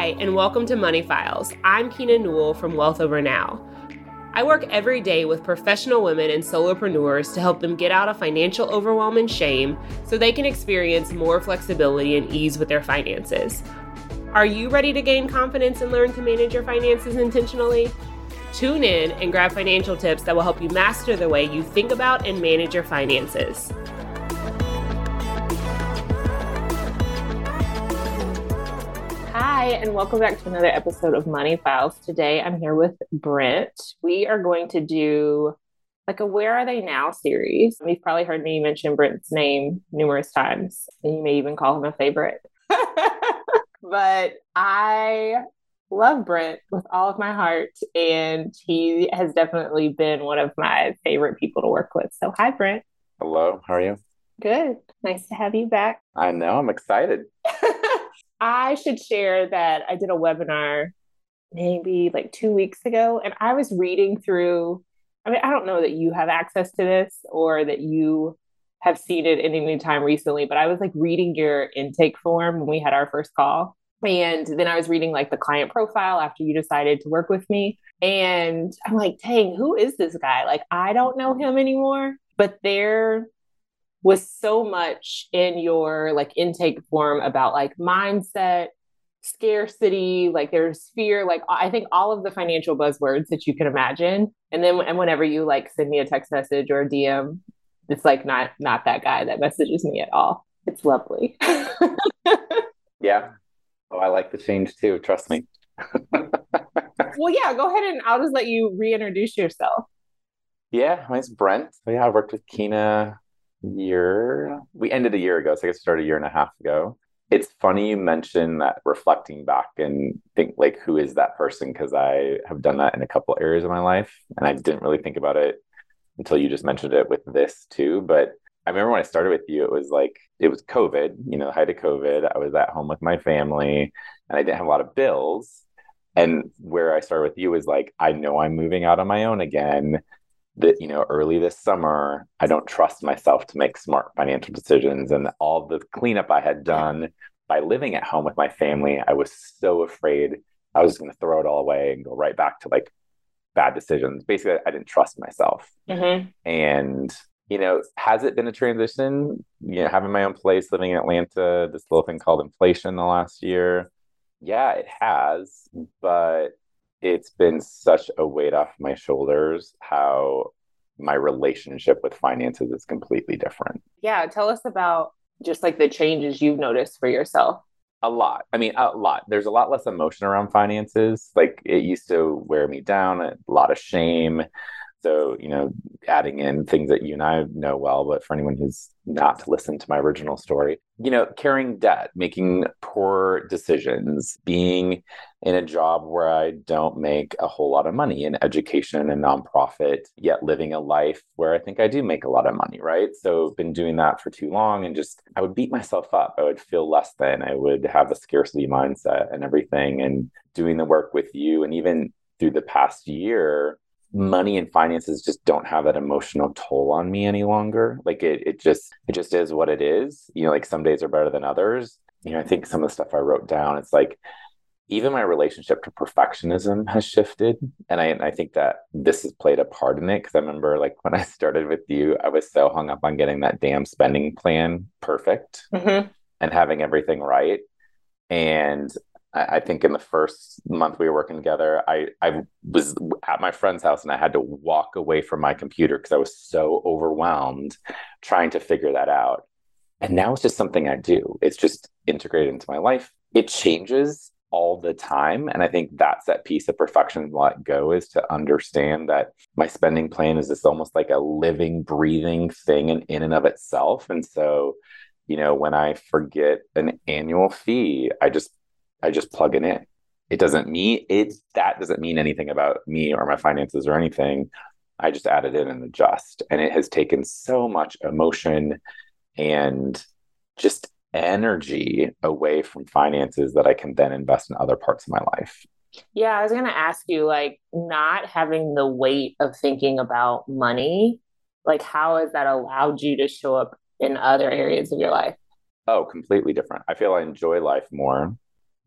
Hi, and welcome to Money Files. I'm Kina Newell from Wealth Over Now. I work every day with professional women and solopreneurs to help them get out of financial overwhelm and shame so they can experience more flexibility and ease with their finances. Are you ready to gain confidence and learn to manage your finances intentionally? Tune in and grab financial tips that will help you master the way you think about and manage your finances. Hi, and welcome back to another episode of Money Files. Today I'm here with Brent. We are going to do like a Where Are They Now series. You've probably heard me mention Brent's name numerous times, and you may even call him a favorite. but I love Brent with all of my heart, and he has definitely been one of my favorite people to work with. So, hi, Brent. Hello, how are you? Good. Nice to have you back. I know, I'm excited. I should share that I did a webinar maybe like two weeks ago, and I was reading through. I mean, I don't know that you have access to this or that you have seen it at any time recently, but I was like reading your intake form when we had our first call. And then I was reading like the client profile after you decided to work with me. And I'm like, dang, who is this guy? Like, I don't know him anymore. But there was so much in your like intake form about like mindset, scarcity, like there's fear, like I think all of the financial buzzwords that you can imagine. And then and whenever you like send me a text message or a DM, it's like not not that guy that messages me at all. It's lovely. yeah. Oh, I like the change too. Trust me. well, yeah, go ahead and I'll just let you reintroduce yourself. Yeah, my name's Brent. Yeah, I worked with Kina year. We ended a year ago, so I guess started a year and a half ago. It's funny you mention that reflecting back and think like who is that person because I have done that in a couple areas of my life and I didn't really think about it until you just mentioned it with this too. But I remember when I started with you, it was like it was COVID, you know, height of COVID. I was at home with my family and I didn't have a lot of bills. And where I started with you was like, I know I'm moving out on my own again that you know early this summer i don't trust myself to make smart financial decisions and all the cleanup i had done by living at home with my family i was so afraid i was going to throw it all away and go right back to like bad decisions. Basically i didn't trust myself. Mm-hmm. and you know has it been a transition? You know having my own place living in atlanta this little thing called inflation the last year. Yeah it has but it's been such a weight off my shoulders how my relationship with finances is completely different. Yeah, tell us about just like the changes you've noticed for yourself. A lot. I mean, a lot. There's a lot less emotion around finances. Like it used to wear me down, a lot of shame. So, you know, adding in things that you and I know well, but for anyone who's not listened to my original story, you know, carrying debt, making poor decisions, being in a job where I don't make a whole lot of money in education and nonprofit, yet living a life where I think I do make a lot of money, right? So, been doing that for too long and just I would beat myself up. I would feel less than. I would have a scarcity mindset and everything. And doing the work with you and even through the past year, money and finances just don't have that emotional toll on me any longer. Like it, it just, it just is what it is. You know, like some days are better than others. You know, I think some of the stuff I wrote down, it's like even my relationship to perfectionism has shifted. And I, I think that this has played a part in it. Cause I remember like when I started with you, I was so hung up on getting that damn spending plan perfect mm-hmm. and having everything right. And I think in the first month we were working together, I, I was at my friend's house and I had to walk away from my computer because I was so overwhelmed trying to figure that out. And now it's just something I do. It's just integrated into my life. It changes all the time. And I think that's that piece of perfection let go is to understand that my spending plan is just almost like a living, breathing thing in, in and of itself. And so, you know, when I forget an annual fee, I just I just plug it in. It doesn't mean it that doesn't mean anything about me or my finances or anything. I just add it in and adjust. And it has taken so much emotion and just energy away from finances that I can then invest in other parts of my life. Yeah, I was going to ask you like not having the weight of thinking about money, like how has that allowed you to show up in other areas of your life? Oh, completely different. I feel I enjoy life more.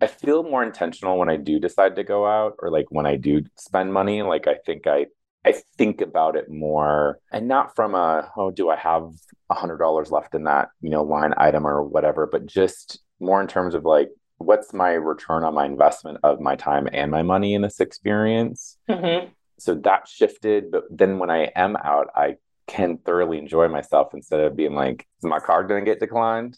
I feel more intentional when I do decide to go out or like when I do spend money. Like I think I I think about it more and not from a oh do I have a hundred dollars left in that you know line item or whatever, but just more in terms of like what's my return on my investment of my time and my money in this experience. Mm-hmm. So that shifted, but then when I am out, I can thoroughly enjoy myself instead of being like, is my card going to get declined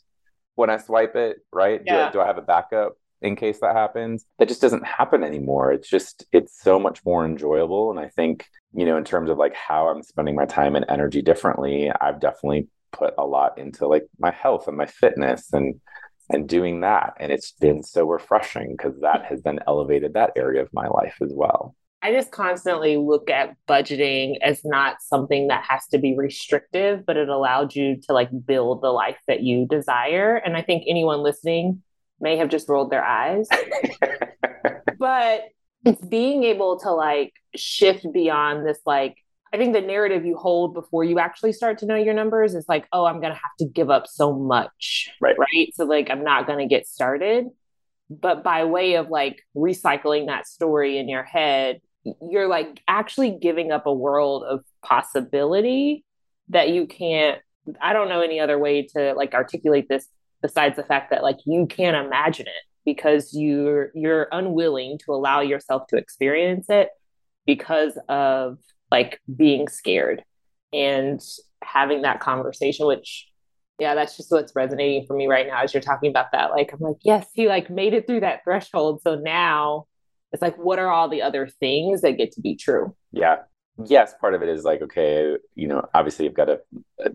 when I swipe it? Right? Yeah. Do, do I have a backup? In case that happens. That just doesn't happen anymore. It's just, it's so much more enjoyable. And I think, you know, in terms of like how I'm spending my time and energy differently, I've definitely put a lot into like my health and my fitness and, and doing that. And it's been so refreshing because that has then elevated that area of my life as well. I just constantly look at budgeting as not something that has to be restrictive, but it allowed you to like build the life that you desire. And I think anyone listening may have just rolled their eyes. but it's being able to like shift beyond this like I think the narrative you hold before you actually start to know your numbers is like, oh, I'm gonna have to give up so much. Right. Right. So like I'm not gonna get started. But by way of like recycling that story in your head, you're like actually giving up a world of possibility that you can't I don't know any other way to like articulate this besides the fact that like you can't imagine it because you're you're unwilling to allow yourself to experience it because of like being scared and having that conversation which yeah that's just what's resonating for me right now as you're talking about that. Like i'm like yes he like made it through that threshold. So now it's like what are all the other things that get to be true? Yeah yes, part of it is like, okay, you know, obviously you've got a,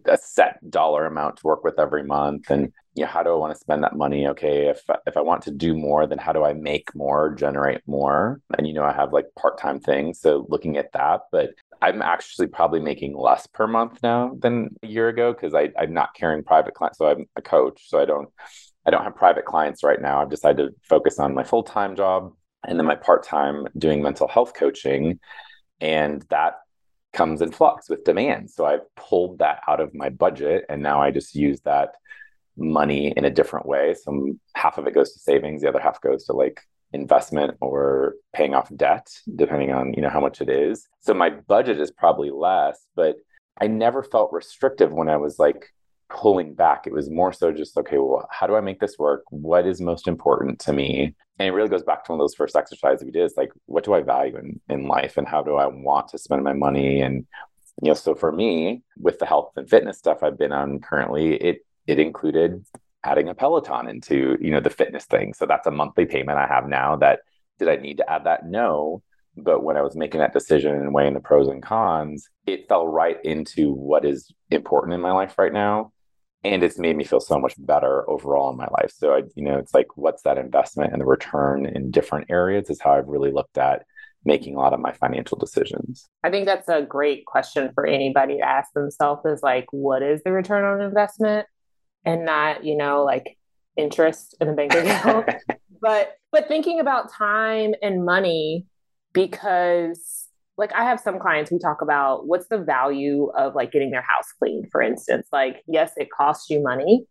a, set dollar amount to work with every month. And, you know, how do I want to spend that money? Okay, if, if I want to do more, then how do I make more, generate more? And, you know, I have like part time things. So looking at that, but I'm actually probably making less per month now than a year ago because I'm not carrying private clients. So I'm a coach. So I don't. I don't have private clients right now. I've decided to focus on my full time job and then my part time doing mental health coaching and that comes in flux with demand. So i've pulled that out of my budget and now i just use that money in a different way. Some half of it goes to savings the other half goes to like investment or paying off debt depending on you know how much it is. So my budget is probably less but i never felt restrictive when i was like pulling back. It was more so just okay well how do i make this work? What is most important to me? And it really goes back to one of those first exercises we did is like what do i value in, in life and how do i want to spend my money? And you know so for me with the health and fitness stuff i've been on currently it it included adding a peloton into you know the fitness thing. So that's a monthly payment i have now that did i need to add that? No. But when i was making that decision and weighing the pros and cons it fell right into what is important in my life right now and it's made me feel so much better overall in my life. So i you know it's like what's that investment and the return in different areas is how i've really looked at making a lot of my financial decisions. I think that's a great question for anybody to ask themselves is like what is the return on investment? And not you know like interest in a bank account. But but thinking about time and money because like I have some clients we talk about what's the value of like getting their house cleaned, for instance. Like, yes, it costs you money,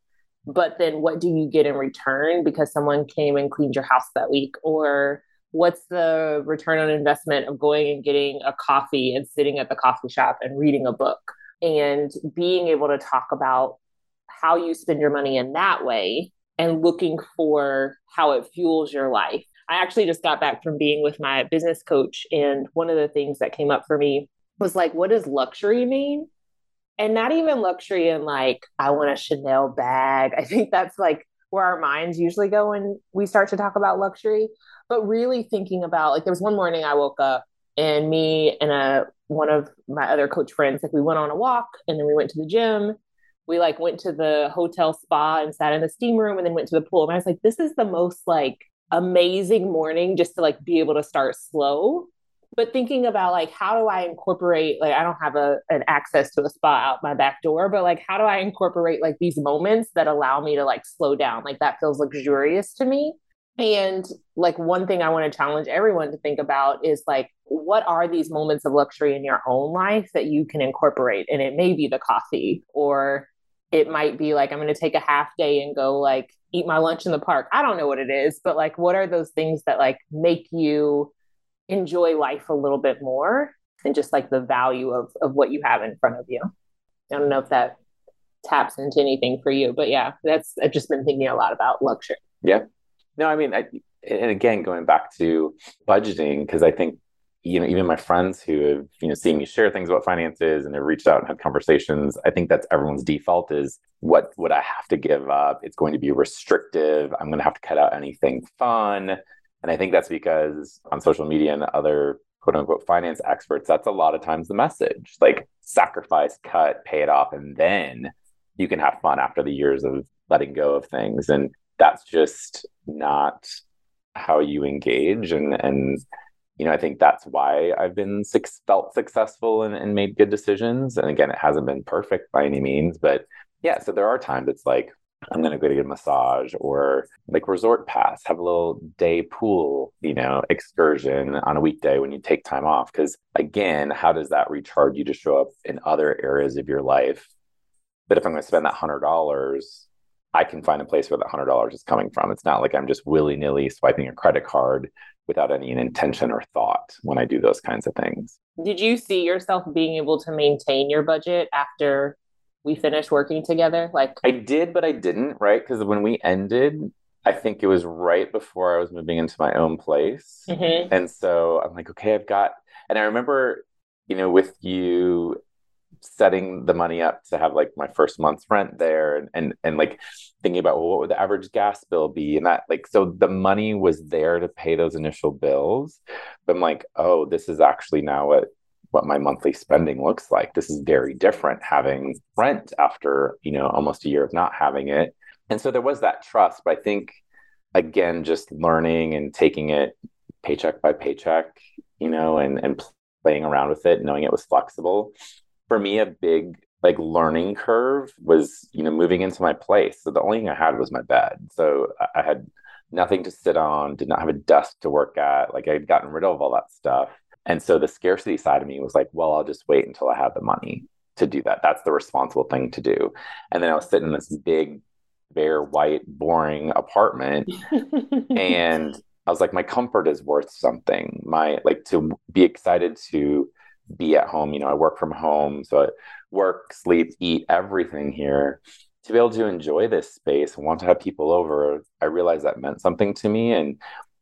but then what do you get in return because someone came and cleaned your house that week? Or what's the return on investment of going and getting a coffee and sitting at the coffee shop and reading a book and being able to talk about how you spend your money in that way and looking for how it fuels your life I actually just got back from being with my business coach. And one of the things that came up for me was like, what does luxury mean? And not even luxury in like, I want a Chanel bag. I think that's like where our minds usually go when we start to talk about luxury. But really thinking about like, there was one morning I woke up and me and a one of my other coach friends, like we went on a walk and then we went to the gym we like went to the hotel spa and sat in the steam room and then went to the pool. And I was like, this is the most like amazing morning just to like be able to start slow. But thinking about like how do i incorporate like i don't have a an access to a spa out my back door but like how do i incorporate like these moments that allow me to like slow down? Like that feels luxurious to me. And like one thing i want to challenge everyone to think about is like what are these moments of luxury in your own life that you can incorporate? And it may be the coffee or it might be like, I'm going to take a half day and go like eat my lunch in the park. I don't know what it is, but like, what are those things that like make you enjoy life a little bit more and just like the value of, of what you have in front of you? I don't know if that taps into anything for you, but yeah, that's, I've just been thinking a lot about luxury. Yeah. No, I mean, I, and again, going back to budgeting, because I think you know, even my friends who have, you know, seen me share things about finances and have reached out and had conversations, I think that's everyone's default is what would I have to give up? It's going to be restrictive. I'm going to have to cut out anything fun. And I think that's because on social media and other quote unquote finance experts, that's a lot of times the message like sacrifice, cut, pay it off, and then you can have fun after the years of letting go of things. And that's just not how you engage. And, and, you know, I think that's why I've been six, felt successful and, and made good decisions. And again, it hasn't been perfect by any means, but yeah. So there are times it's like I'm going to go to get a massage or like resort pass, have a little day pool, you know, excursion on a weekday when you take time off. Because again, how does that recharge you to show up in other areas of your life? But if I'm going to spend that hundred dollars, I can find a place where that hundred dollars is coming from. It's not like I'm just willy nilly swiping a credit card without any intention or thought when I do those kinds of things. Did you see yourself being able to maintain your budget after we finished working together? Like I did, but I didn't, right? Because when we ended, I think it was right before I was moving into my own place. Mm-hmm. And so I'm like, okay, I've got, and I remember, you know, with you setting the money up to have like my first month's rent there and and, and like thinking about well, what would the average gas bill be and that like so the money was there to pay those initial bills but i'm like oh this is actually now what what my monthly spending looks like. This is very different having rent after you know almost a year of not having it. And so there was that trust but i think again just learning and taking it paycheck by paycheck you know and and playing around with it knowing it was flexible for me a big like learning curve was you know moving into my place. So the only thing i had was my bed. So i had nothing to sit on did not have a desk to work at. Like i'd gotten rid of all that stuff. And so the scarcity side of me was like well i'll just wait until i have the money to do that. That's the responsible thing to do. And then i was sitting in this big bare white boring apartment. And i was like my comfort is worth something. My like to be excited to be at home. You know, I work from home, so I work, sleep, eat everything here. To be able to enjoy this space and want to have people over, I realized that meant something to me. And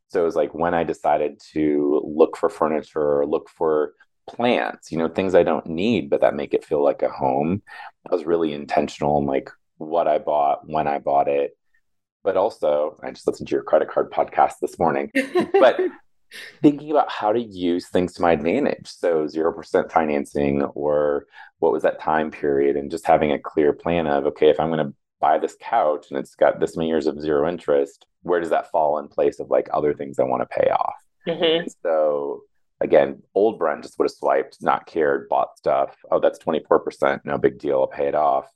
so it was like when I decided to look for furniture or look for plants, you know, things I don't need, but that make it feel like a home. I was really intentional in like what I bought, when I bought it. But also, I just listened to your credit card podcast this morning. but thinking about how to use things to my advantage. So 0% financing or what was that time period and just having a clear plan of, okay, if I'm going to buy this couch and it's got this many years of zero interest, where does that fall in place of like other things I want to pay off? Mm-hmm. So again, old Brent just would have swiped, not cared, bought stuff. Oh, that's 24%. No big deal. I'll pay it off.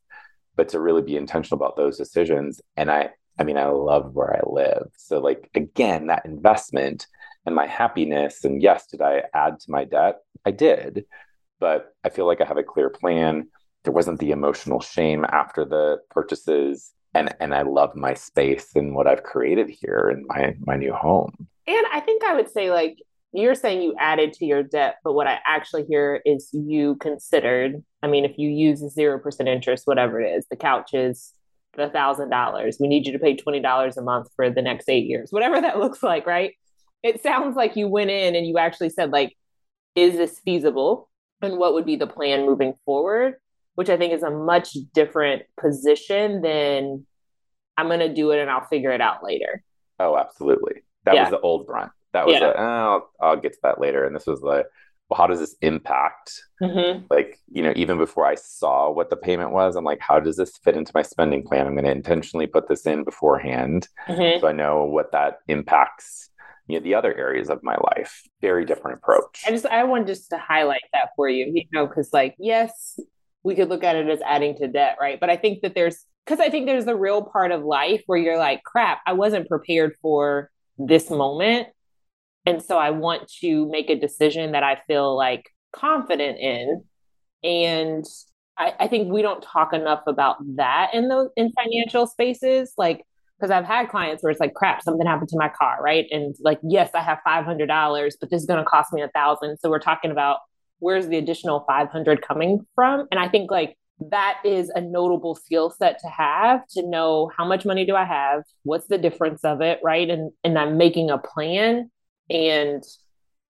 But to really be intentional about those decisions. And I, I mean, I love where I live. So like, again, that investment and my happiness. And yes, did I add to my debt? I did, but I feel like I have a clear plan. There wasn't the emotional shame after the purchases. And, and I love my space and what I've created here in my, my new home. And I think I would say, like, you're saying you added to your debt, but what I actually hear is you considered. I mean, if you use zero percent interest, whatever it is, the couch is the thousand dollars. We need you to pay twenty dollars a month for the next eight years, whatever that looks like, right? It sounds like you went in and you actually said like is this feasible and what would be the plan moving forward which i think is a much different position than i'm going to do it and i'll figure it out later oh absolutely that yeah. was the old Brent that was yeah. oh, I'll, I'll get to that later and this was like well how does this impact mm-hmm. like you know even before i saw what the payment was i'm like how does this fit into my spending plan i'm going to intentionally put this in beforehand mm-hmm. so i know what that impacts you know, the other areas of my life. Very different approach. I just I wanted just to highlight that for you, you know, because like yes, we could look at it as adding to debt, right? But I think that there's because I think there's a real part of life where you're like, crap, I wasn't prepared for this moment. And so I want to make a decision that I feel like confident in. And I, I think we don't talk enough about that in those in financial spaces. Like, because I've had clients where it's like, crap, something happened to my car, right? And like, yes, I have five hundred dollars, but this is going to cost me a thousand. So we're talking about where's the additional five hundred coming from? And I think like that is a notable skill set to have to know how much money do I have, what's the difference of it, right? And and I'm making a plan, and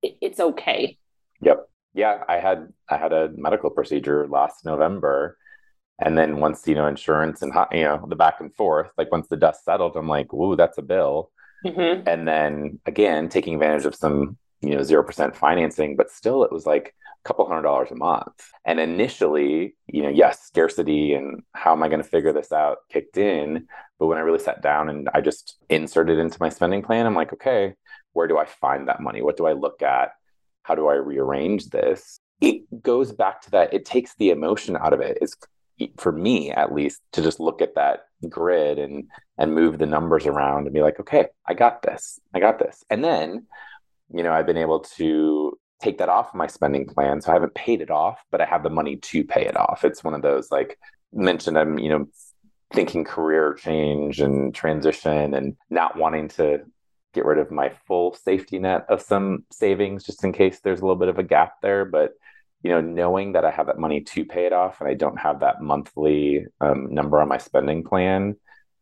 it, it's okay. Yep yeah, I had I had a medical procedure last November, and then once you know insurance and you know the back and forth, like once the dust settled, I'm like, "Ooh, that's a bill." Mm-hmm. And then again, taking advantage of some you know zero percent financing, but still, it was like a couple hundred dollars a month. And initially, you know, yes, scarcity and how am I going to figure this out kicked in. But when I really sat down and I just inserted into my spending plan, I'm like, okay, where do I find that money? What do I look at? how do I rearrange this? It goes back to that. It takes the emotion out of it. Is for me at least to just look at that grid and and move the numbers around and be like, okay, I got this. I got this. And then, you know, I've been able to take that off my spending plan. So I haven't paid it off, but I have the money to pay it off. It's one of those like mentioned I'm, you know, thinking career change and transition and not wanting to get rid of my full safety net of some savings just in case there's a little bit of a gap there. But you know, knowing that I have that money to pay it off and I don't have that monthly um, number on my spending plan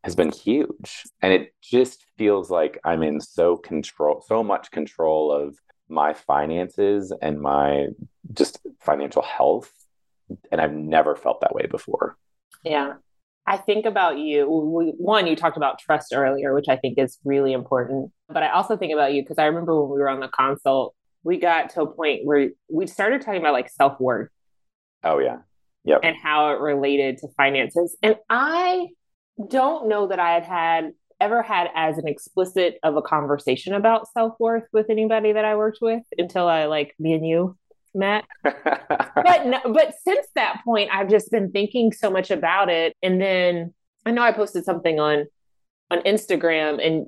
has been huge. And it just feels like I'm in so control, so much control of my finances and my just financial health. And I've never felt that way before. Yeah. I think about you. One, you talked about trust earlier, which I think is really important. But I also think about you because I remember when we were on the consult, we got to a point where we started talking about like self worth. Oh, yeah. Yep. And how it related to finances. And I don't know that I had had ever had as an explicit of a conversation about self worth with anybody that I worked with until I like me and you met. but no, but since that point, I've just been thinking so much about it. And then I know I posted something on on Instagram and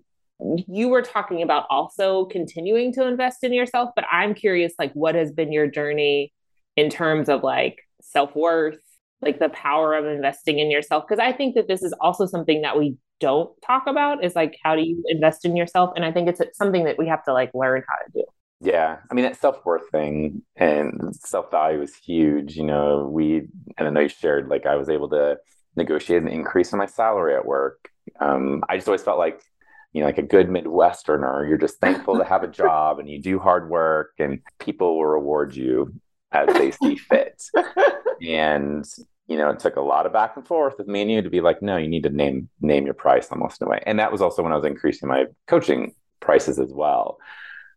you were talking about also continuing to invest in yourself, but I'm curious like what has been your journey in terms of like self-worth, like the power of investing in yourself because I think that this is also something that we don't talk about is like how do you invest in yourself and I think it's something that we have to like learn how to do. Yeah, I mean that self worth thing and self value is huge. You know, we and I know you shared like I was able to negotiate an increase in my salary at work. Um, I just always felt like you know, like a good Midwesterner, you're just thankful to have a job and you do hard work and people will reward you as they see fit. and you know, it took a lot of back and forth with me and you to be like, no, you need to name name your price almost in a way. And that was also when I was increasing my coaching prices as well.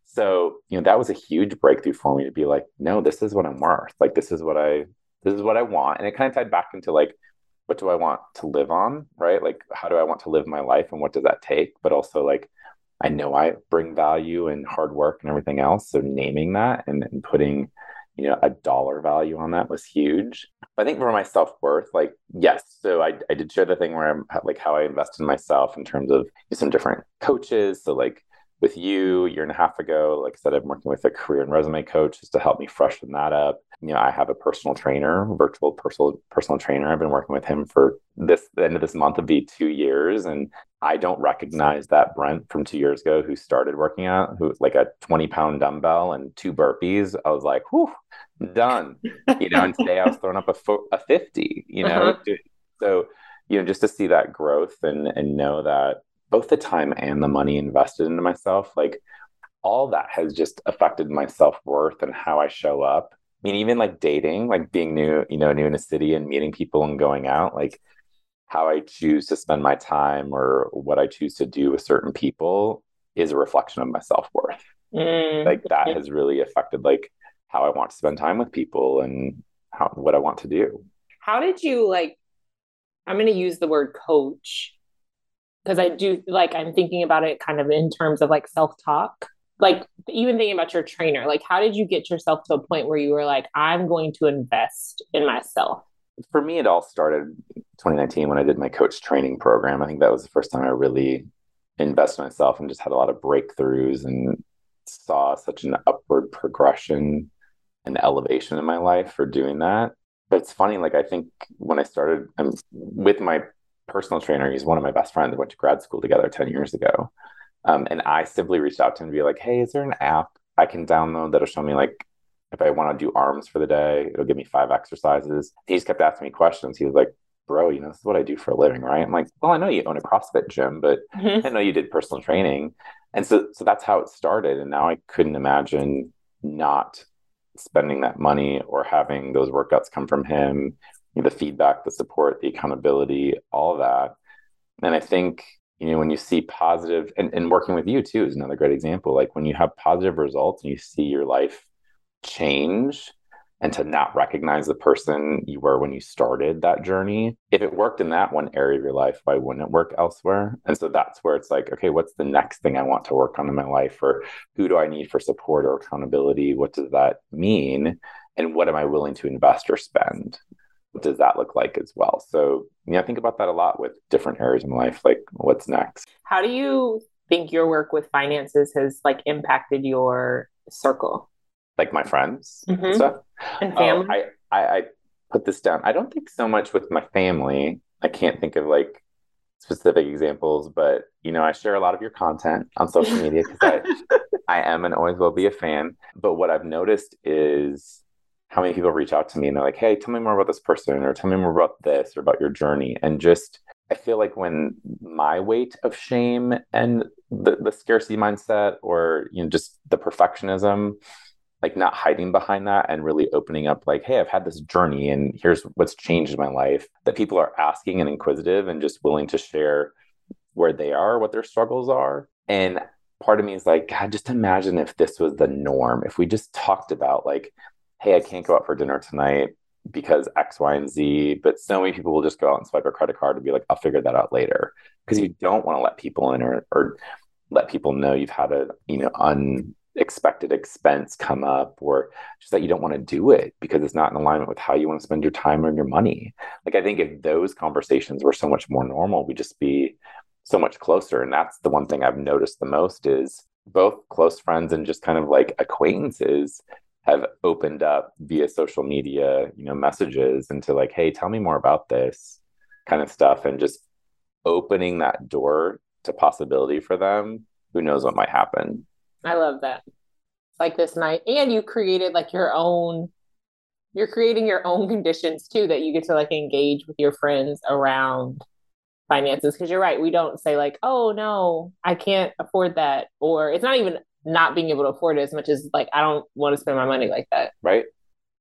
So, you know, that was a huge breakthrough for me to be like, no, this is what I'm worth. Like, this is what I, this is what I want. And it kind of tied back into like, what do I want to live on? Right. Like, how do I want to live my life and what does that take? But also, like, I know I bring value and hard work and everything else. So, naming that and, and putting, you know, a dollar value on that was huge. I think for my self worth, like, yes. So I, I did share the thing where I'm like how I invest in myself in terms of some different coaches. So, like, with you a year and a half ago. Like I said, I'm working with a career and resume coach just to help me freshen that up. You know, I have a personal trainer, virtual personal personal trainer. I've been working with him for this the end of this month will be two years. And I don't recognize that Brent from two years ago who started working out, who like a 20 pound dumbbell and two burpees. I was like, whew, done. you know, and today I was throwing up a, fo- a 50, you know. Uh-huh. So, you know, just to see that growth and and know that both the time and the money invested into myself, like all that has just affected my self worth and how I show up. I mean, even like dating, like being new, you know, new in a city and meeting people and going out, like how I choose to spend my time or what I choose to do with certain people is a reflection of my self worth. Mm. Like that has really affected like how I want to spend time with people and how what I want to do. How did you like? I'm going to use the word coach because I do like I'm thinking about it kind of in terms of like self-talk. Like even thinking about your trainer, like how did you get yourself to a point where you were like, I'm going to invest in myself? For me, it all started 2019 when I did my coach training program. I think that was the first time I really invested in myself and just had a lot of breakthroughs and saw such an upward progression and elevation in my life for doing that. but it's funny. Like I think when I started I'm with my personal trainer, he's one of my best friends. We went to grad school together 10 years ago. Um, and I simply reached out to him to be like, hey, is there an app I can download that'll show me like if I want to do arms for the day, it'll give me five exercises. He just kept asking me questions. He was like, bro, you know, this is what I do for a living, right? I'm like, well, I know you own a CrossFit gym, but mm-hmm. I know you did personal training. And so so that's how it started. And now I couldn't imagine not spending that money or having those workouts come from him, the feedback, the support, the accountability, all that. And I think, you know, when you see positive and, and working with you too is another great example. Like when you have positive results and you see your life change and to not recognize the person you were when you started that journey. If it worked in that one area of your life, why wouldn't it work elsewhere? And so that's where it's like, okay, what's the next thing I want to work on in my life? Or who do I need for support or accountability? What does that mean? And what am I willing to invest or spend? What does that look like as well? So, yeah, I think about that a lot with different areas in life, like what's next. How do you think your work with finances has like impacted your circle? like my friends mm-hmm. and stuff. And oh, family. I, I, I put this down. I don't think so much with my family. I can't think of like specific examples, but you know, I share a lot of your content on social media because I, I am and always will be a fan. But what I've noticed is how many people reach out to me and they're like, "Hey, tell me more about this person," or "Tell me more about this," or about your journey. And just, I feel like when my weight of shame and the, the scarcity mindset, or you know, just the perfectionism like not hiding behind that and really opening up like hey i've had this journey and here's what's changed in my life that people are asking and inquisitive and just willing to share where they are what their struggles are and part of me is like god just imagine if this was the norm if we just talked about like hey i can't go out for dinner tonight because x y and z but so many people will just go out and swipe a credit card and be like i'll figure that out later because you don't want to let people in or, or let people know you've had a you know unexpected expense come up or just that you don't want to do it because it's not in alignment with how you want to spend your time or your money. Like I think if those conversations were so much more normal, we'd just be so much closer. And that's the one thing I've noticed the most is both close friends and just kind of like acquaintances have opened up via social media, you know, messages into like, hey, tell me more about this kind of stuff and just opening that door to possibility for them. Who knows what might happen? I love that. Like this night. And you created like your own you're creating your own conditions too that you get to like engage with your friends around finances because you're right we don't say like oh no i can't afford that or it's not even not being able to afford it as much as like i don't want to spend my money like that. Right.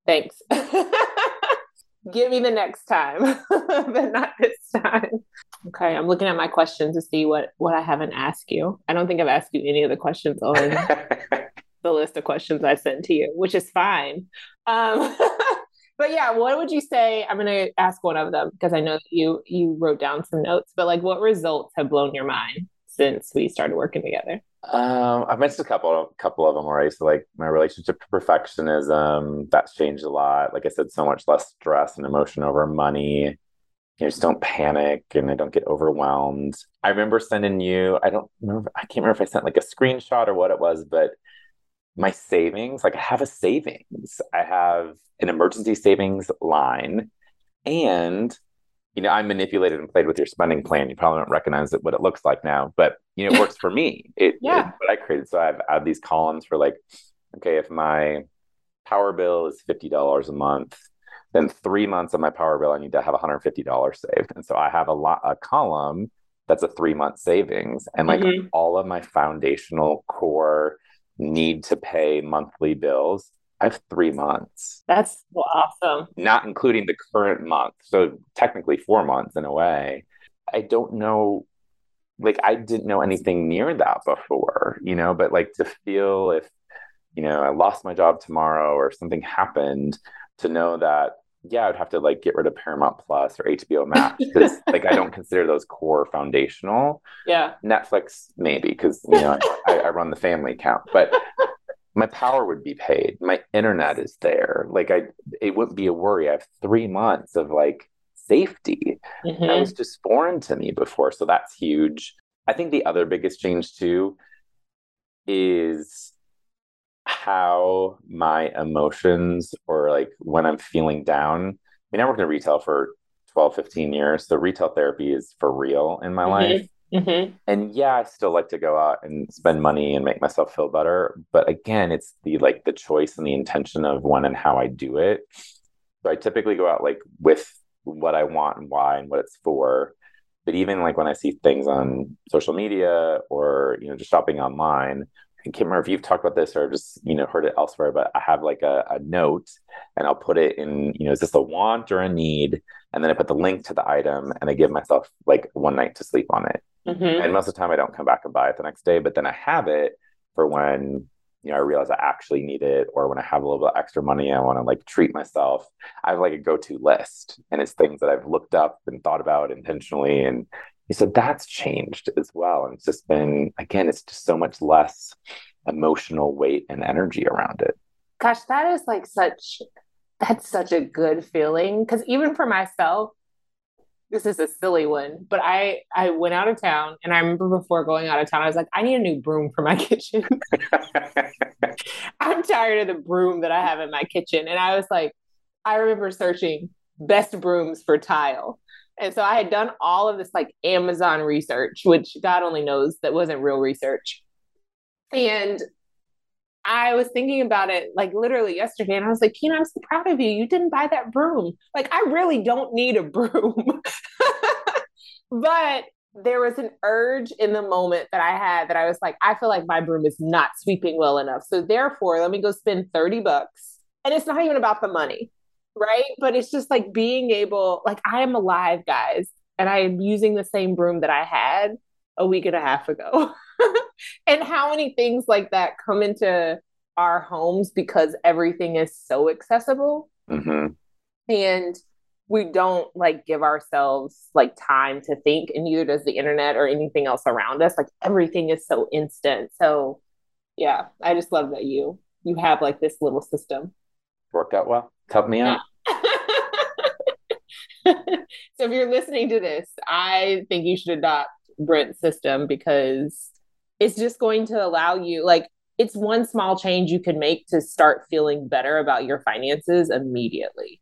Thanks. Give me the next time but not this time. Okay i'm looking at my questions to see what what i haven't asked you. I don't think i've asked you any of the questions on the list of questions i sent to you which is fine. Um but yeah what would you say i'm going to ask one of them because i know that you you wrote down some notes but like what results have blown your mind since we started working together um, I've mentioned a couple, of couple of them already. So, like my relationship to perfectionism, that's changed a lot. Like I said, so much less stress and emotion over money. You know, just don't panic and I don't get overwhelmed. I remember sending you. I don't remember. I can't remember if I sent like a screenshot or what it was, but my savings. Like I have a savings. I have an emergency savings line, and you know, I manipulated and played with your spending plan. You probably don't recognize it, what it looks like now, but you know, it works for me. It, yeah. It, what I created. So I've added these columns for like, okay, if my power bill is $50 a month, then three months of my power bill, I need to have $150 saved. And so I have a lot, a column that's a three month savings and like mm-hmm. all of my foundational core need to pay monthly bills I have three months. That's awesome. Not including the current month. So technically four months in a way. I don't know, like, I didn't know anything near that before, you know, but like to feel if, you know, I lost my job tomorrow or something happened, to know that, yeah, I'd have to like get rid of Paramount Plus or HBO Max because like I don't consider those core foundational. Yeah. Netflix, maybe, because, you know, I, I run the family account. But my power would be paid my internet is there like i it wouldn't be a worry i have three months of like safety mm-hmm. that was just foreign to me before so that's huge i think the other biggest change too is how my emotions or like when i'm feeling down I mean, I worked in retail for 12, 15 years. So retail therapy is for real in my mm-hmm. life. Mm-hmm. And yeah, I still like to go out and spend money and make myself feel better. But again, it's the like the choice and the intention of when and how I do it. So I typically go out like with what I want and why and what it's for. But even like when I see things on social media or you know just shopping online, I can't remember if you've talked about this or just you know heard it elsewhere, but I have like a, a note and I'll put it in, you know, is this a want or a need? And then I put the link to the item and I give myself like one night to sleep on it. Mm-hmm. And most of the time I don't come back and buy it the next day, but then I have it for when you know I realize I actually need it or when I have a little bit extra money I want to like treat myself. I have like a go-to list and it's things that I've looked up and thought about intentionally and he said that's changed as well. And it's just been again, it's just so much less emotional weight and energy around it. Gosh, that is like such that's such a good feeling because even for myself this is a silly one but i i went out of town and i remember before going out of town i was like i need a new broom for my kitchen. I'm tired of the broom that i have in my kitchen and i was like i remember searching best brooms for tile and so i had done all of this like amazon research which god only knows that wasn't real research and I was thinking about it like literally yesterday, and I was like, Kina, I'm so proud of you. You didn't buy that broom. Like, I really don't need a broom. but there was an urge in the moment that I had that I was like, I feel like my broom is not sweeping well enough. So therefore, let me go spend 30 bucks. And it's not even about the money, right? But it's just like being able, like, I am alive, guys, and I am using the same broom that I had a week and a half ago. and how many things like that come into our homes because everything is so accessible. Mm-hmm. And we don't like give ourselves like time to think, and neither does the internet or anything else around us. Like everything is so instant. So, yeah, I just love that you you have like this little system. Worked out well. Help me out. so if you're listening to this, I think you should adopt Brent's system because it's just going to allow you like it's one small change you can make to start feeling better about your finances immediately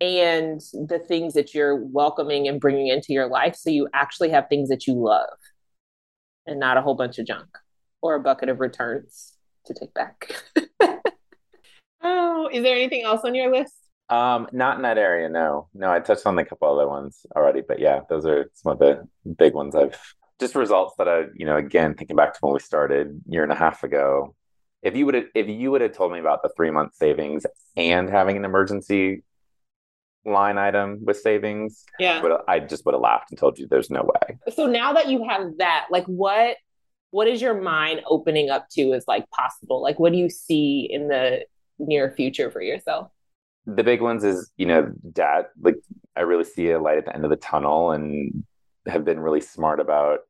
and the things that you're welcoming and bringing into your life so you actually have things that you love and not a whole bunch of junk or a bucket of returns to take back. oh, is there anything else on your list? Um, not in that area, no. No, I touched on a couple other ones already, but yeah, those are some of the big ones I've just results that I, you know, again, thinking back to when we started year and a half ago, if you would have if you would have told me about the three month savings and having an emergency line item with savings, yeah, I just would have laughed and told you there's no way. So now that you have that, like what what is your mind opening up to as like possible? Like what do you see in the near future for yourself? The big ones is, you know, dad, like I really see a light at the end of the tunnel and have been really smart about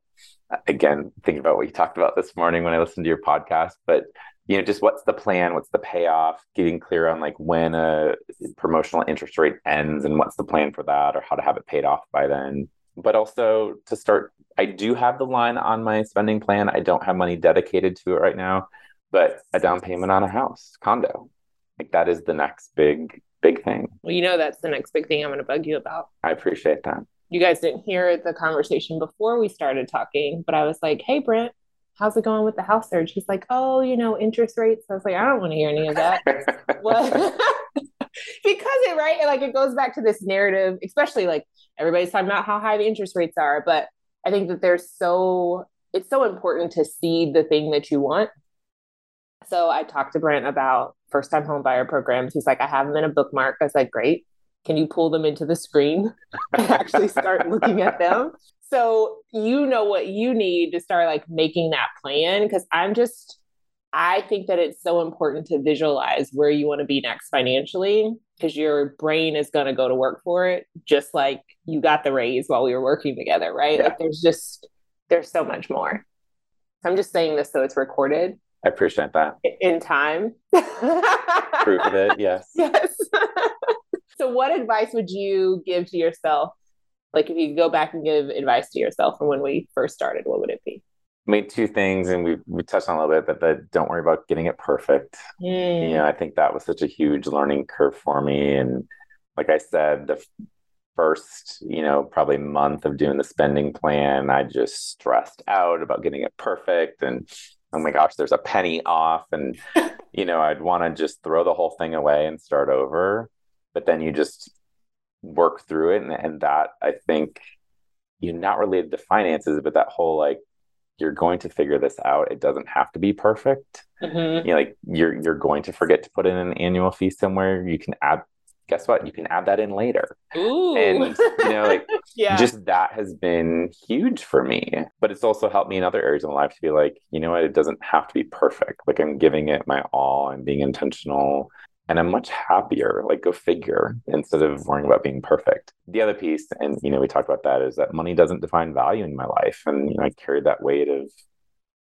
again thinking about what you talked about this morning when I listened to your podcast, but you know, just what's the plan, what's the payoff, getting clear on like when a promotional interest rate ends and what's the plan for that or how to have it paid off by then. But also to start, I do have the line on my spending plan. I don't have money dedicated to it right now, but a down payment on a house, condo. Like that is the next big, big thing. Well, you know, that's the next big thing I'm going to bug you about. I appreciate that you guys didn't hear the conversation before we started talking, but I was like, hey, Brent, how's it going with the house search? He's like, oh, you know, interest rates. I was like, I don't want to hear any of that. because it, right? Like it goes back to this narrative, especially like everybody's talking about how high the interest rates are. But I think that there's so, it's so important to see the thing that you want. So I talked to Brent about first time home buyer programs. He's like, I have them in a bookmark. I was like, great can you pull them into the screen? And actually start looking at them. So you know what you need to start like making that plan because i'm just i think that it's so important to visualize where you want to be next financially because your brain is going to go to work for it just like you got the raise while we were working together right? Yeah. like there's just there's so much more. I'm just saying this so it's recorded. I appreciate that. In time. Proof of it yes. Yes so, what advice would you give to yourself? Like, if you go back and give advice to yourself from when we first started, what would it be? I mean, two things, and we we touched on a little bit, but, but don't worry about getting it perfect. Mm. You know, I think that was such a huge learning curve for me, and like I said, the first, you know, probably month of doing the spending plan, I just stressed out about getting it perfect and oh my gosh, there's a penny off and you know, I'd want to just throw the whole thing away and start over. But then you just work through it and, and that I think you know, not related to finances, but that whole like you're going to figure this out. It doesn't have to be perfect. Mm-hmm. You know, like you're you're going to forget to put in an annual fee somewhere. You can add guess what? You can add that in later. Ooh. And you know, like yeah. just that has been huge for me. But it's also helped me in other areas of my life to be like, you know what, it doesn't have to be perfect. Like I'm giving it my all and being intentional. And I'm much happier, like go figure, instead of worrying about being perfect. The other piece, and you know, we talked about that, is that money doesn't define value in my life. And you know, I carried that weight of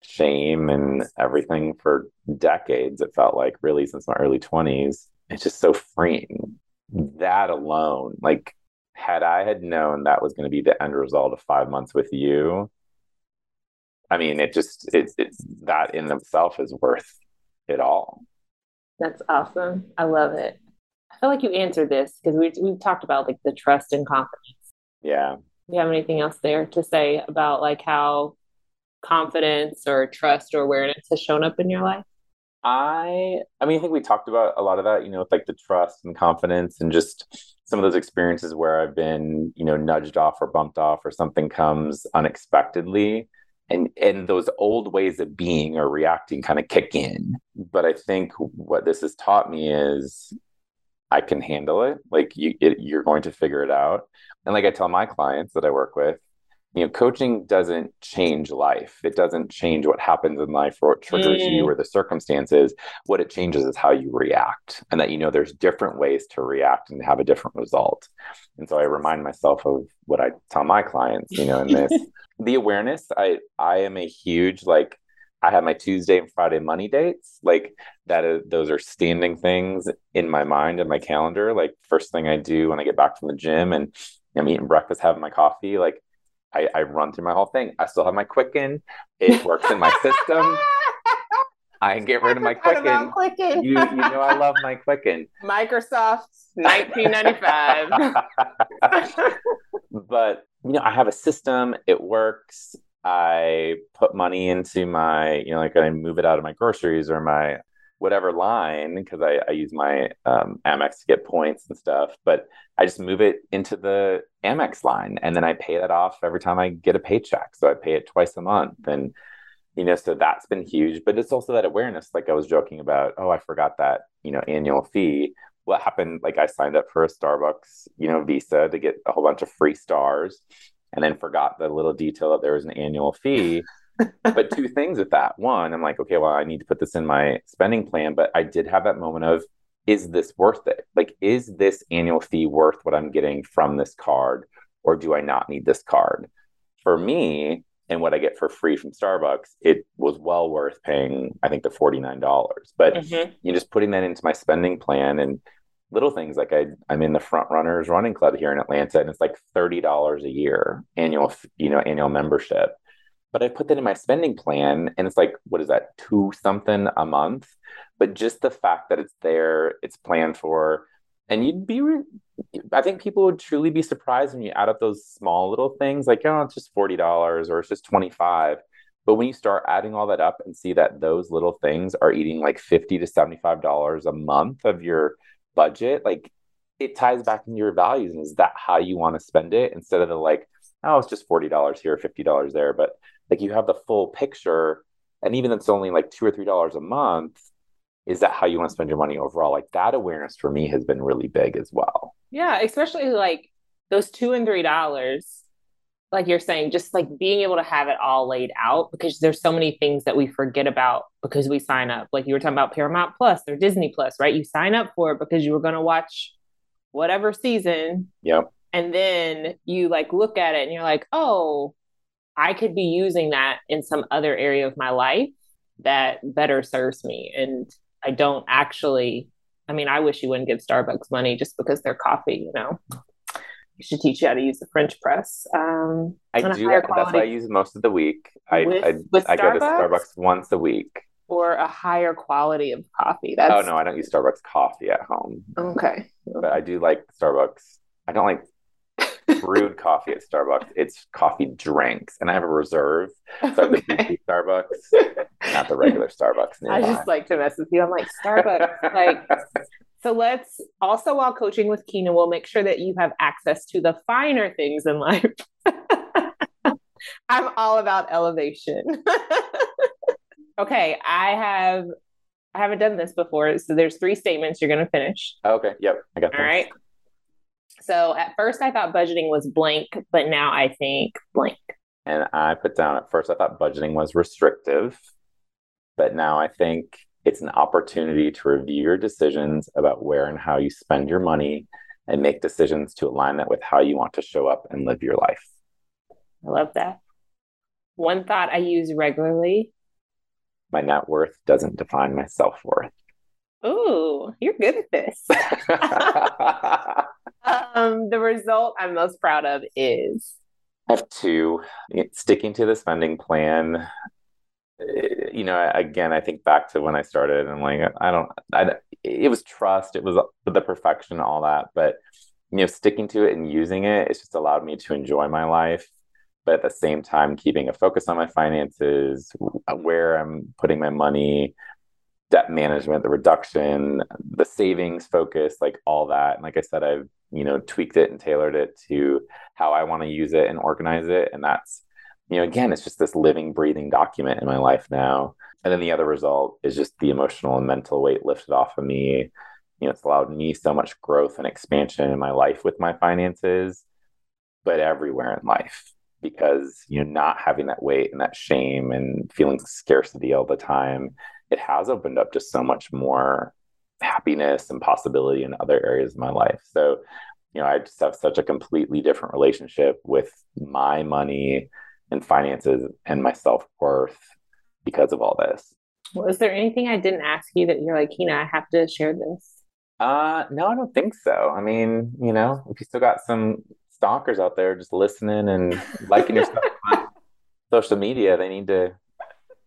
shame and everything for decades. It felt like really since my early 20s. It's just so freeing that alone, like had I had known that was going to be the end result of five months with you, I mean, it just it, that in itself is worth it all. That's awesome. I love it. I feel like you answered this because we we've talked about like the trust and confidence. Yeah. Do you have anything else there to say about like how confidence or trust or awareness has shown up in your life? I I mean I think we talked about a lot of that, you know, with like the trust and confidence and just some of those experiences where I've been, you know, nudged off or bumped off or something comes unexpectedly and and those old ways of being or reacting kind of kick in. But I think what this has taught me is I can handle it. Like you it, you're going to figure it out. And like I tell my clients that I work with, you know coaching doesn't change life it doesn't change what happens in life or what triggers mm. you or the circumstances what it changes is how you react and that you know there's different ways to react and have a different result and so i remind myself of what i tell my clients you know in this the awareness i i am a huge like I have my Tuesday and Friday money dates. Like that is those are standing things in my mind and my calendar. Like first thing I do when I get back from the gym and I'm eating breakfast, having my coffee, like I, I run through my whole thing. I still have my Quicken. It works in my system. I can get rid of my Quicken. Quicken. You, you know I love my Quicken. Microsoft 1995. but you know, I have a system. It works. I put money into my, you know, like I move it out of my groceries or my whatever line because I, I, use my um, Amex to get points and stuff, but I just move it into the Amex line and then I pay that off every time I get a paycheck. So I pay it twice a month. And, you know, so that's been huge. But it's also that awareness, like I was joking about, oh, I forgot that, you know, annual fee. What happened? Like I signed up for a Starbucks, you know, Visa to get a whole bunch of free stars and then forgot the little detail that there was an annual fee but two things with that. One, I'm like, okay, well, I need to put this in my spending plan, but I did have that moment of, is this worth it? Like, is this annual fee worth what I'm getting from this card, or do I not need this card? For me, and what I get for free from Starbucks, it was well worth paying, I think, the $49. But mm-hmm. you just putting that into my spending plan and little things like I, I'm in the front runners running club here in Atlanta, and it's like $30 a year annual, you know, annual membership but I put that in my spending plan and it's like, what is that, two something a month? But just the fact that it's there, it's planned for, and you'd be, re- I think people would truly be surprised when you add up those small little things like, oh, it's just $40 or it's just 25. But when you start adding all that up and see that those little things are eating like 50 to $75 a month of your budget, like it ties back into your values. And is that how you want to spend it instead of the like, oh, it's just $40 here, $50 there. But like you have the full picture and even if it's only like two or three dollars a month is that how you want to spend your money overall? Like that awareness for me has been really big as well. Yeah especially like those two and three dollars like you're saying just like being able to have it all laid out because there's so many things that we forget about because we sign up. Like you were talking about paramount plus or disney plus right? You sign up for it because you were going to watch whatever season yep. and then you like look at it and you're like oh I could be using that in some other area of my life that better serves me. And I don't actually, I mean, I wish you wouldn't give Starbucks money just because they're coffee, you know? You should teach you how to use the French press. Um, I do. That's what I use most of the week. I, with, I, with I go to Starbucks once a week. or a higher quality of coffee? That's... Oh no, I don't use Starbucks coffee at home. Okay. But I do like Starbucks. I don't like brewed coffee at Starbucks. It's coffee drinks, and I have a reserve. So have the Starbucks, not the regular Starbucks. Nearby. I just like to mess with you. I'm like Starbucks, like. So let's also while coaching with Kina, we'll make sure that you have access to the finer things in life. I'm all about elevation. okay, I have I haven't done this before. So there's three statements you're going to finish. Okay. Yep. I got. All right. So at first I thought budgeting was blank, but now I think blank. And I put down at first I thought budgeting was restrictive, but now I think it's an opportunity to review your decisions about where and how you spend your money and make decisions to align that with how you want to show up and live your life. I love that. One thought I use regularly my net worth doesn't define my self worth. Ooh, you're good at this. um, the result I'm most proud of is I have two. Sticking to the spending plan. Eh, you know, again, I think back to when I started, and like, I don't, I, it was trust, it was the perfection, all that, but you know, sticking to it and using it, it's just allowed me to enjoy my life but at the same time keeping a focus on my finances where i'm putting my money debt management the reduction the savings focus like all that. And like i said i've you know tweaked it and tailored it to how i want to use it and organize it. And that's you know again it's just this living breathing document in my life now. And then the other result is just the emotional and mental weight lifted off of me. You know it's allowed me so much growth and expansion in my life with my finances but everywhere in life because you know not having that weight and that shame and feeling scarcity all the time it has opened up just so much more happiness and possibility in other areas of my life. So you know i just have such a completely different relationship with my money and finances and my self-worth because of all this. Was there anything i didn't ask you that you're like Kina i have to share this uh no i don't think so. I mean you know if you still got some stalkers out there just listening and liking your stuff on social media, they need to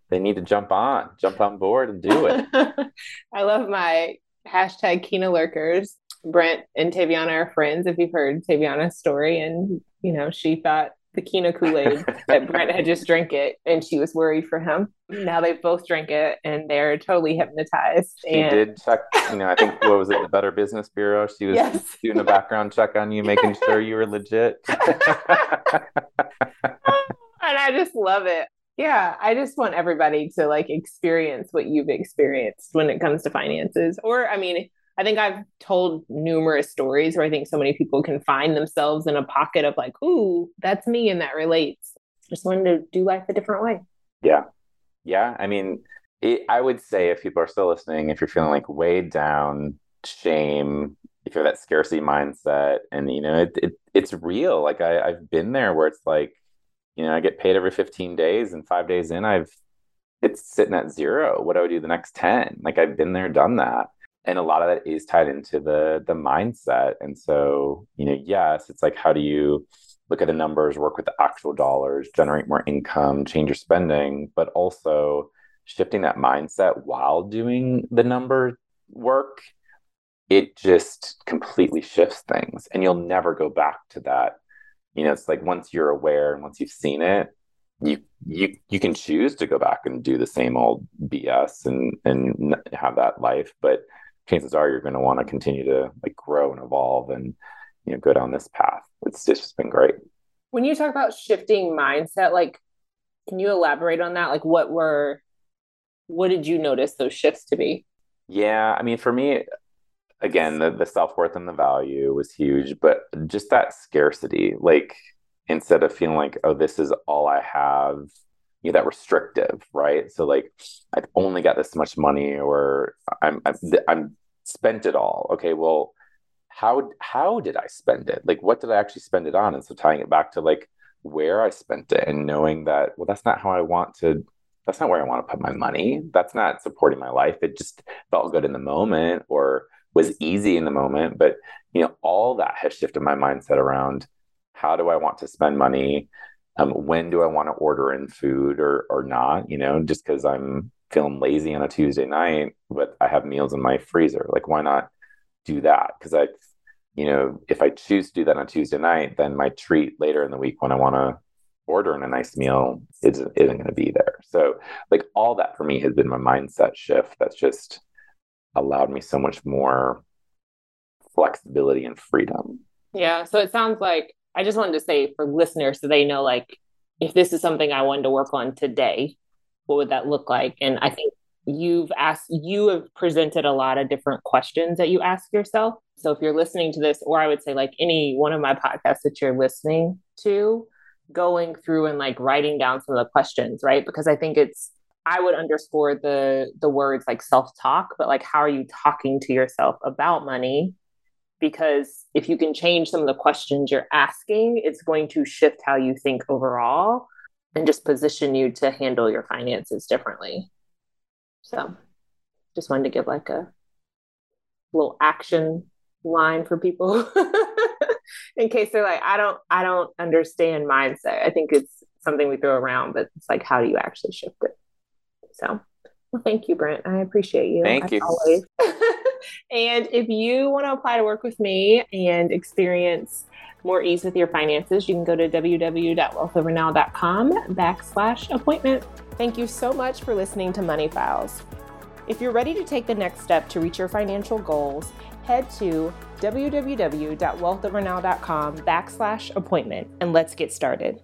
they need to jump on, jump on board and do it. I love my hashtag Kina lurkers. Brent and Taviana are friends. If you've heard Taviana's story, and you know, she thought the Kina Kool Aid that Brent had just drank it, and she was worried for him. Now they both drink it, and they're totally hypnotized. She and... did check. You know, I think what was it, the Better Business Bureau? She was yes. doing a background check on you, making sure you were legit. and I just love it. Yeah, I just want everybody to like experience what you've experienced when it comes to finances. Or, I mean, I think I've told numerous stories where I think so many people can find themselves in a pocket of like, ooh, that's me and that relates. Just wanted to do life a different way. Yeah. Yeah. I mean, it, I would say if people are still listening, if you're feeling like weighed down, shame, if you have that scarcity mindset, and you know, it, it it's real. Like I, I've been there where it's like, you know, I get paid every 15 days, and five days in, I've it's sitting at zero. What do I do the next 10? Like I've been there, done that and a lot of that is tied into the the mindset and so you know yes it's like how do you look at the numbers work with the actual dollars generate more income change your spending but also shifting that mindset while doing the number work it just completely shifts things and you'll never go back to that you know it's like once you're aware and once you've seen it you you you can choose to go back and do the same old bs and and have that life but chances are you're going to want to continue to like grow and evolve and you know go down this path. It's just been great. When you talk about shifting mindset like can you elaborate on that? Like what were what did you notice those shifts to be? Yeah i mean for me again the, the self-worth and the value was huge but just that scarcity like instead of feeling like oh this is all i have you know, that restrictive, right? So like, I've only got this much money, or I'm I'm, I'm spent it all. Okay, well, how how did I spend it? Like, what did I actually spend it on? And so tying it back to like where I spent it, and knowing that well, that's not how I want to. That's not where I want to put my money. That's not supporting my life. It just felt good in the moment, or was easy in the moment. But you know, all that has shifted my mindset around how do I want to spend money um, when do I want to order in food or or not? You know, just because I'm feeling lazy on a Tuesday night, but I have meals in my freezer. Like, why not do that? Because I, you know, if I choose to do that on Tuesday night, then my treat later in the week when I want to ordering a nice meal isn't, isn't going to be there. So, like, all that for me has been my mindset shift that's just allowed me so much more flexibility and freedom. Yeah. So it sounds like I just wanted to say for listeners so they know, like, if this is something I wanted to work on today, what would that look like? And I think you've asked, you have presented a lot of different questions that you ask yourself. So if you're listening to this, or I would say like any one of my podcasts that you're listening to, going through and like writing down some of the questions, right? Because I think it's I would underscore the the words like self-talk, but like how are you talking to yourself about money? Because if you can change some of the questions you're asking, it's going to shift how you think overall and just position you to handle your finances differently. So just wanted to give like a little action line for people in case they're like, I don't, I don't understand mindset. I think it's something we throw around, but it's like, how do you actually shift it? So, well, thank you, Brent. I appreciate you. Thank you. Always. and if you want to apply to work with me and experience more ease with your finances, you can go to www.wealthovernow.com backslash appointment. Thank you so much for listening to Money Files. If you're ready to take the next step to reach your financial goals, head to www.wealthovernow.com backslash appointment and let's get started.